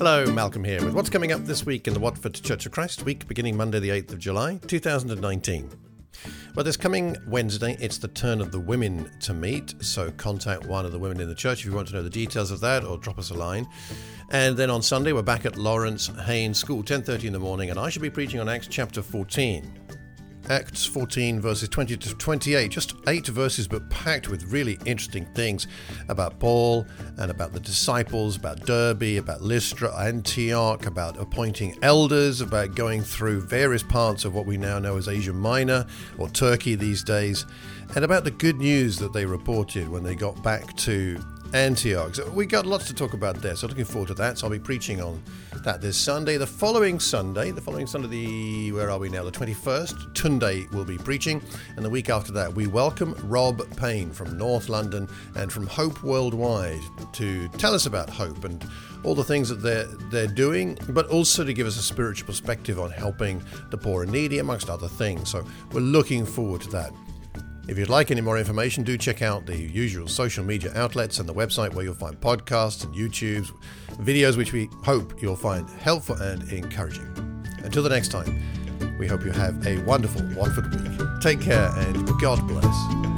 Hello, Malcolm here with what's coming up this week in the Watford Church of Christ week, beginning Monday, the 8th of July, 2019. Well, this coming Wednesday, it's the turn of the women to meet, so contact one of the women in the church if you want to know the details of that, or drop us a line. And then on Sunday, we're back at Laurance Haines School, 10:30 in the morning, and I should be preaching on Acts chapter 14. Acts 14, verses 20 to 28. Just eight verses, but packed with really interesting things about Paul and about the disciples, about Derbe, about Lystra, Antioch, about appointing elders, about going through various parts of what we now know as Asia Minor or Turkey these days, and about the good news that they reported when they got back to Antioch. So we got lots to talk about there, so looking forward to that. So I'll be preaching on that this Sunday. The following Sunday, the following Sunday, the where are we now? The 21st, Tunde will be preaching, and the week after that, we welcome Rob Payne from North London and from Hope Worldwide to tell us about hope and all the things that they're they're doing, but also to give us a spiritual perspective on helping the poor and needy, amongst other things. So we're looking forward to that. If you'd like any more information, do check out the usual social media outlets and the website where you'll find podcasts and YouTubes, videos which we hope you'll find helpful and encouraging. Until the next time, we hope you have a wonderful Watford week. Take care and God bless.